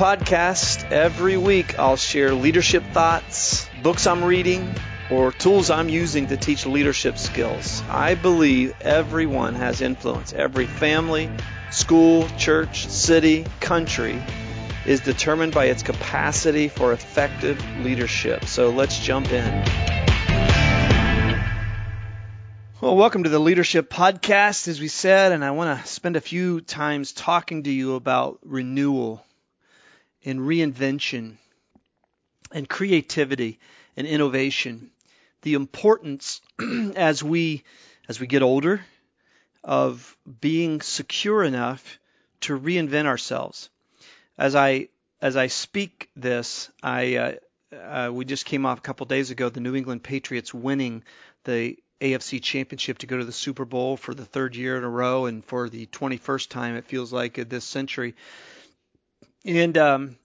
podcast. Every week I'll share leadership thoughts, books I'm reading, or tools I'm using to teach leadership skills. I believe everyone has influence. Every family, school, church, city, country is determined by its capacity for effective leadership. So let's jump in. Well, welcome to the Leadership Podcast, as we said, and I want to spend a few times talking to you about renewal and reinvention and creativity and innovation. The importance as we as we get older of being secure enough to reinvent ourselves. As I as I speak this, I uh, uh, we just came off a couple days ago the New England Patriots winning the AFC Championship to go to the Super Bowl for the third year in a row and for the 21st time it feels like this century. And um,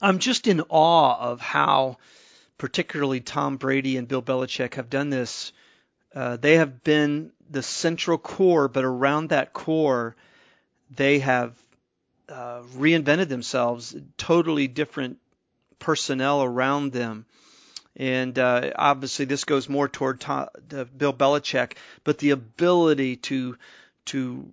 I'm just in awe of how, particularly Tom Brady and Bill Belichick have done this. Uh, they have been the central core, but around that core, they have uh, reinvented themselves, totally different personnel around them and uh, obviously this goes more toward Tom, Bill Belichick, but the ability to to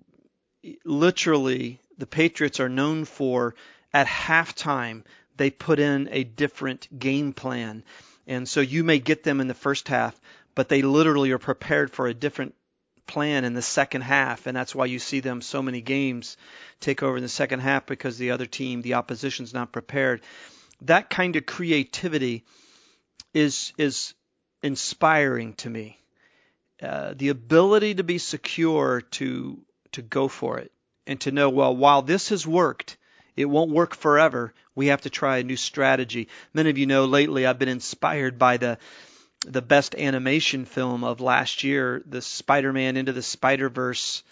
literally the Patriots are known for at halftime they put in a different game plan, and so you may get them in the first half, but they literally are prepared for a different plan in the second half, and that's why you see them so many games take over in the second half because the other team, the opposition's not prepared. That kind of creativity is is inspiring to me. Uh, the ability to be secure to to go for it and to know well while this has worked it won't work forever. We have to try a new strategy. Many of you know lately i've been inspired by the the best animation film of last year the spider-man into the spider-verse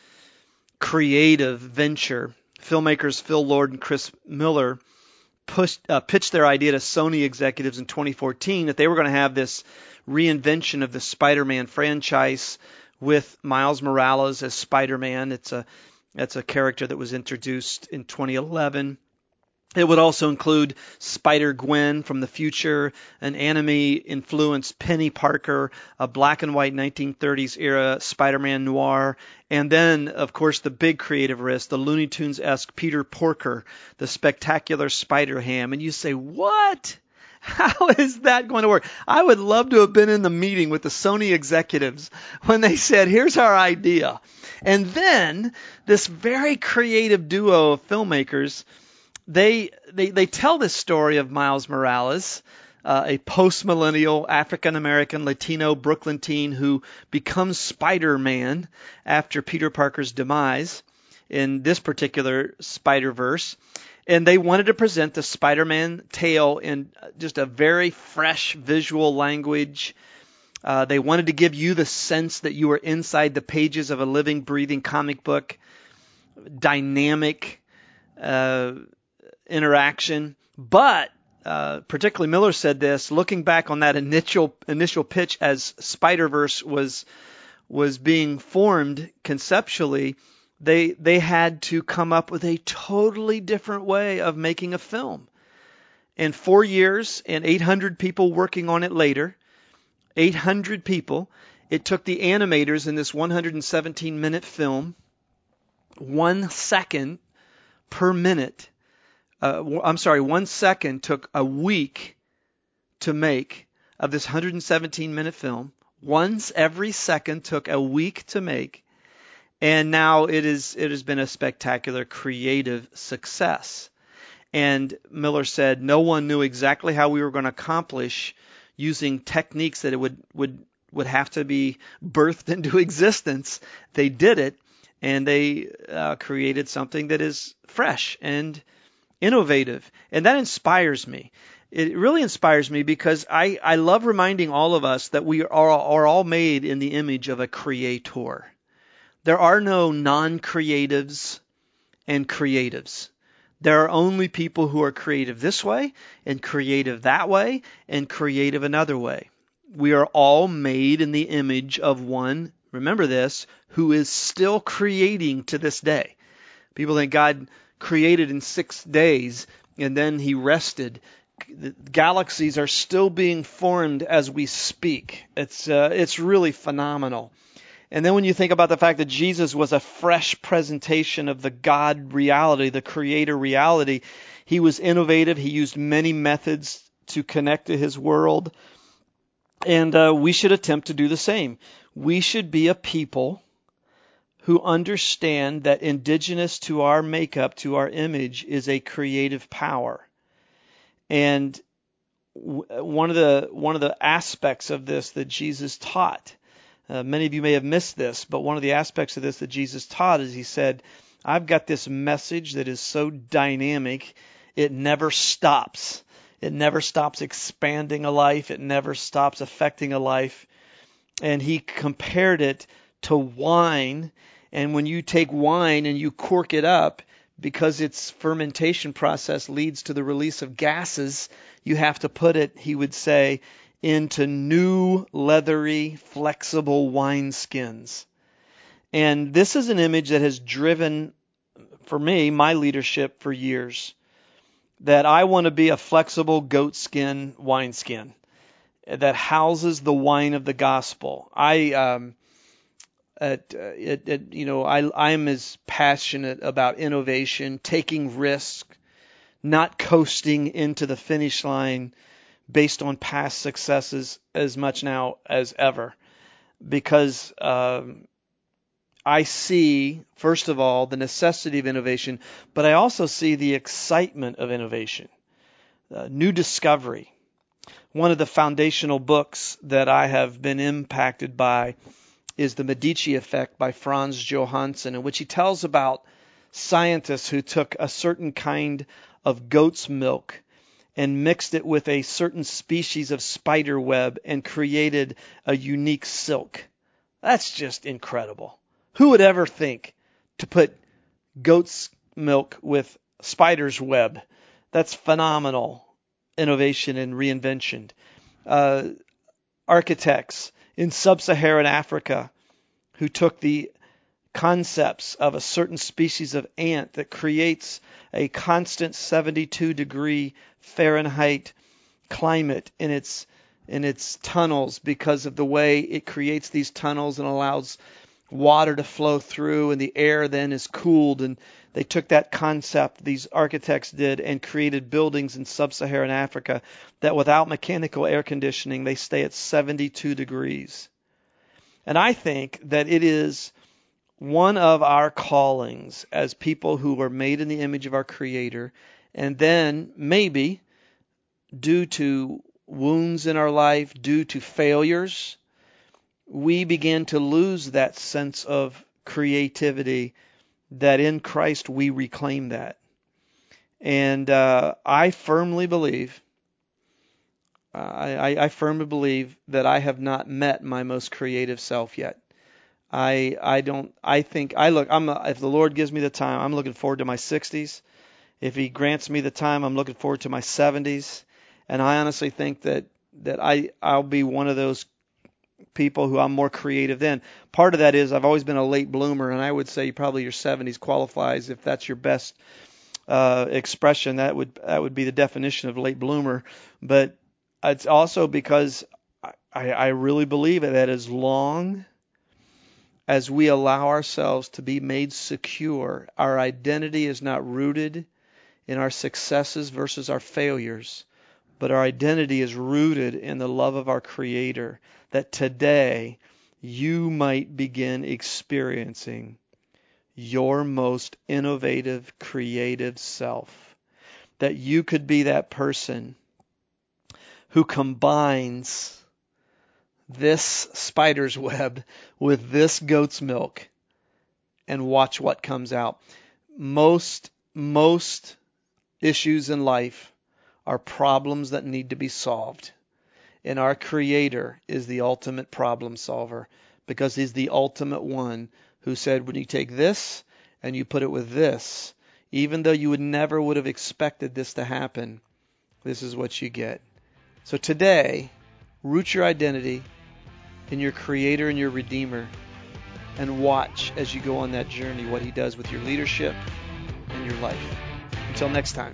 creative venture. Filmmakers phil lord and chris miller pushed, uh, pitched their idea to Sony executives in 2014 that they were going to have this reinvention of the Spider-Man franchise with Miles Morales as Spider-Man. It's a that's a character that was introduced in 2011. It would also include Spider Gwen from the future, an anime influenced Peni Parker, a black and white 1930s era Spider Man noir, and then, of course, the big creative risk, the Looney Tunes esque Peter Porker, the spectacular Spider Ham. And you say, what? How is that going to work? I would love to have been in the meeting with the Sony executives when they said, here's our idea. And then this very creative duo of filmmakers they they they tell this story of Miles Morales, uh, a post-millennial African American Latino Brooklyn teen who becomes Spider-Man after Peter Parker's demise in this particular Spider-Verse. And they wanted to present the Spider-Man tale in just a very fresh visual language. Uh, they wanted to give you the sense that you were inside the pages of a living, breathing comic book, dynamic, uh, interaction. But uh, particularly Miller said this, looking back on that initial initial pitch as Spider Verse was was being formed conceptually, they they had to come up with a totally different way of making a film. In four years and 800 people working on it later, 800 people, it took the animators in this 117 minute film one second per minute uh, I'm sorry, one second took a week to make of this 117 minute film. Once every second took a week to make. And now it is, it has been a spectacular creative success. And Miller said no one knew exactly how we were going to accomplish using techniques that it would, would, would have to be birthed into existence. They did it and they uh, created something that is fresh and innovative. And that inspires me. It really inspires me because I, I love reminding all of us that we are, are all made in the image of a creator. There are no non creatives and creatives. There are only people who are creative this way and creative that way and creative another way. We are all made in the image of one, remember this, who is still creating to this day. People think God created in six days, and then he rested. Galaxies are still being formed as we speak. It's uh, it's really phenomenal. And then when you think about the fact that Jesus was a fresh presentation of the God reality, the creator reality, he was innovative. He used many methods to connect to his world. And uh, we should attempt to do the same. We should be a people who understand that indigenous to our makeup, to our image, is a creative power. And one of the one of the aspects of this that Jesus taught, uh, many of you may have missed this, but one of the aspects of this that Jesus taught is he said, "I've got this message that is so dynamic, it never stops. It never stops expanding a life. It never stops affecting a life." And he compared it to wine and when you take wine and you cork it up, because its fermentation process leads to the release of gases, you have to put it, he would say, into new, leathery, flexible wineskins. And this is an image that has driven, for me, my leadership for years. That I want to be a flexible goatskin wineskin that houses the wine of the gospel. I, um, at, at, at, you know, I, I'm as passionate about innovation, taking risk, not coasting into the finish line based on past successes as much now as ever, because um, I see, first of all, the necessity of innovation, but I also see the excitement of innovation, uh, new discovery. One of the foundational books that I have been impacted by is The Medici Effect by Frans Johansson, in which he tells about scientists who took a certain kind of goat's milk and mixed it with a certain species of spider web and created a unique silk. That's just incredible. Who would ever think to put goat's milk with spider's web? That's phenomenal innovation and reinvention. Uh, architects in sub Saharan Africa who took the concepts of a certain species of ant that creates a constant 72 degree Fahrenheit climate in its in its tunnels because of the way it creates these tunnels and allows water to flow through and the air then is cooled and they took that concept these architects did and created buildings in sub-Saharan Africa that without mechanical air conditioning they stay at 72 degrees. And I think that it is one of our callings as people who are made in the image of our creator and then maybe due to wounds in our life, due to failures, we begin to lose that sense of creativity that in Christ we reclaim that. And uh, I firmly believe, uh, I, I firmly believe that I have not met my most creative self yet. I I don't I think I look I'm a, if the Lord gives me the time I'm looking forward to my 60s. If He grants me the time I'm looking forward to my 70s. And I honestly think that that I I'll be one of those people who I'm more creative than. Part of that is I've always been a late bloomer, and I would say probably your 70s qualifies if that's your best uh, expression. That would that would be the definition of late bloomer. But it's also because I, I really believe that as long as we allow ourselves to be made secure, our identity is not rooted in our successes versus our failures, but our identity is rooted in the love of our Creator that today you might begin experiencing your most innovative, creative self. That you could be that person who combines this spider's web with this goat's milk and watch what comes out. Most, most issues in life are problems that need to be solved. And our Creator is the ultimate problem solver because He's the ultimate one who said, when you take this and you put it with this, even though you would never would have expected this to happen, this is what you get. So today, root your identity in your Creator and your Redeemer and watch as you go on that journey what He does with your leadership and your life. Until next time.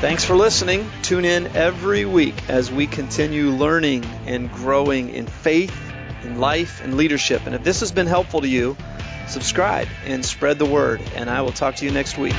Thanks for listening. Tune in every week as we continue learning and growing in faith, in life, and leadership. And if this has been helpful to you, subscribe and spread the word. And I will talk to you next week.